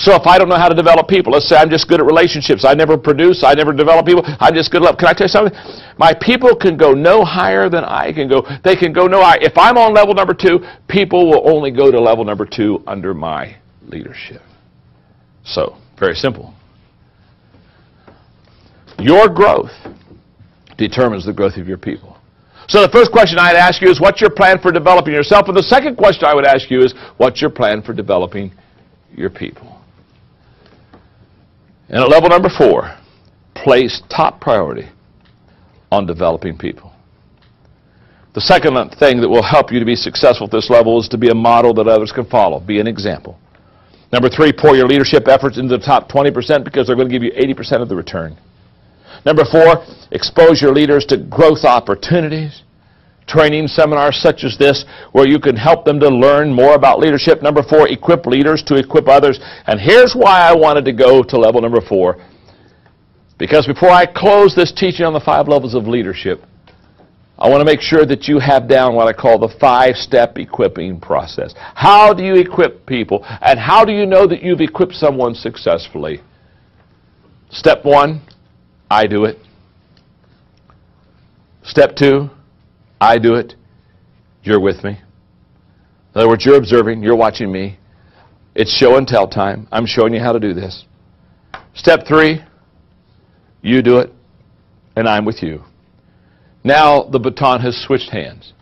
So if I don't know how to develop people, let's say I'm just good at relationships, I never produce, I never develop people, I'm just good at, can I tell you something? My people can go no higher than I can go. They can go no higher. If I'm on level number two, people will only go to level number two under my leadership. So, very simple. Your growth determines the growth of your people. So the first question I'd ask you is, what's your plan for developing yourself? And the second question I would ask you is, what's your plan for developing your people? And at level number four, place top priority on developing people. The second thing that will help you to be successful at this level is to be a model that others can follow, be an example. Number three, pour your leadership efforts into the top 20% because they're going to give you 80% of the return. Number four, expose your leaders to growth opportunities training seminars such as this where you can help them to learn more about leadership. Number four, equip leaders to equip others. And here's why I wanted to go to level number four. Because before I close this teaching on the five levels of leadership, I want to make sure that you have down what I call the five-step equipping process. How do you equip people? And how do you know that you've equipped someone successfully? Step one, I do it. Step two, I do it. You're with me. In other words, you're observing, you're watching me. It's show and tell time. I'm showing you how to do this. Step three, you do it, and I'm with you. Now the baton has switched hands.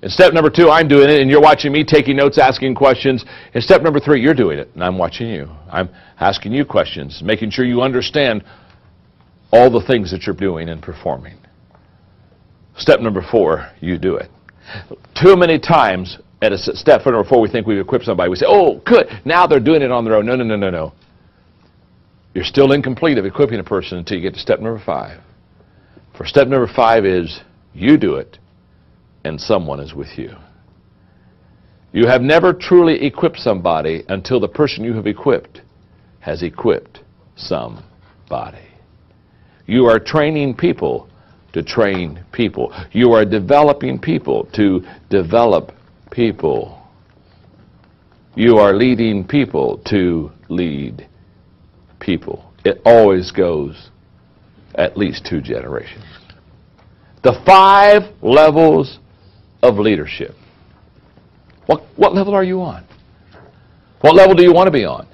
In step number two, I'm doing it, and you're watching me taking notes, asking questions. In step number three, you're doing it, and I'm watching you. I'm asking you questions, making sure you understand all the things that you're doing and performing. Step number four, you do it. Too many times at a step number four, we think we've equipped somebody. We say, oh, good, now they're doing it on their own. No, no, no, no, no. You're still incomplete of equipping a person until you get to step number five. For step number five is you do it and someone is with you. You have never truly equipped somebody until the person you have equipped has equipped somebody. You are training people to train people. You are developing people to develop people. You are leading people to lead people. It always goes at least two generations. The five levels of leadership. What, what level are you on? What level do you want to be on?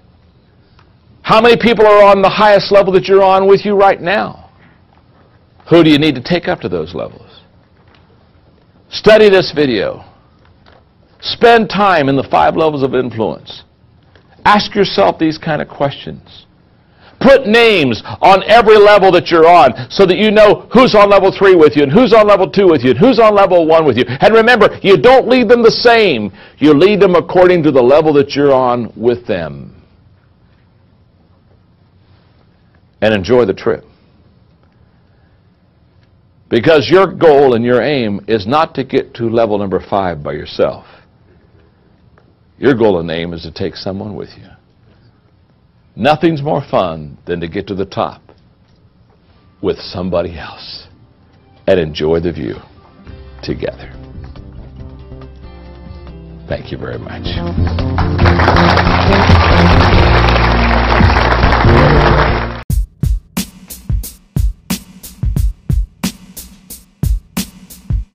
How many people are on the highest level that you're on with you right now? Who do you need to take up to those levels? Study this video. Spend time in the five levels of influence. Ask yourself these kind of questions. Put names on every level that you're on so that you know who's on level three with you and who's on level two with you and who's on level one with you. And remember, you don't lead them the same. You lead them according to the level that you're on with them. And enjoy the trip. Because your goal and your aim is not to get to level number five by yourself. Your goal and aim is to take someone with you. Nothing's more fun than to get to the top with somebody else and enjoy the view together. Thank you very much.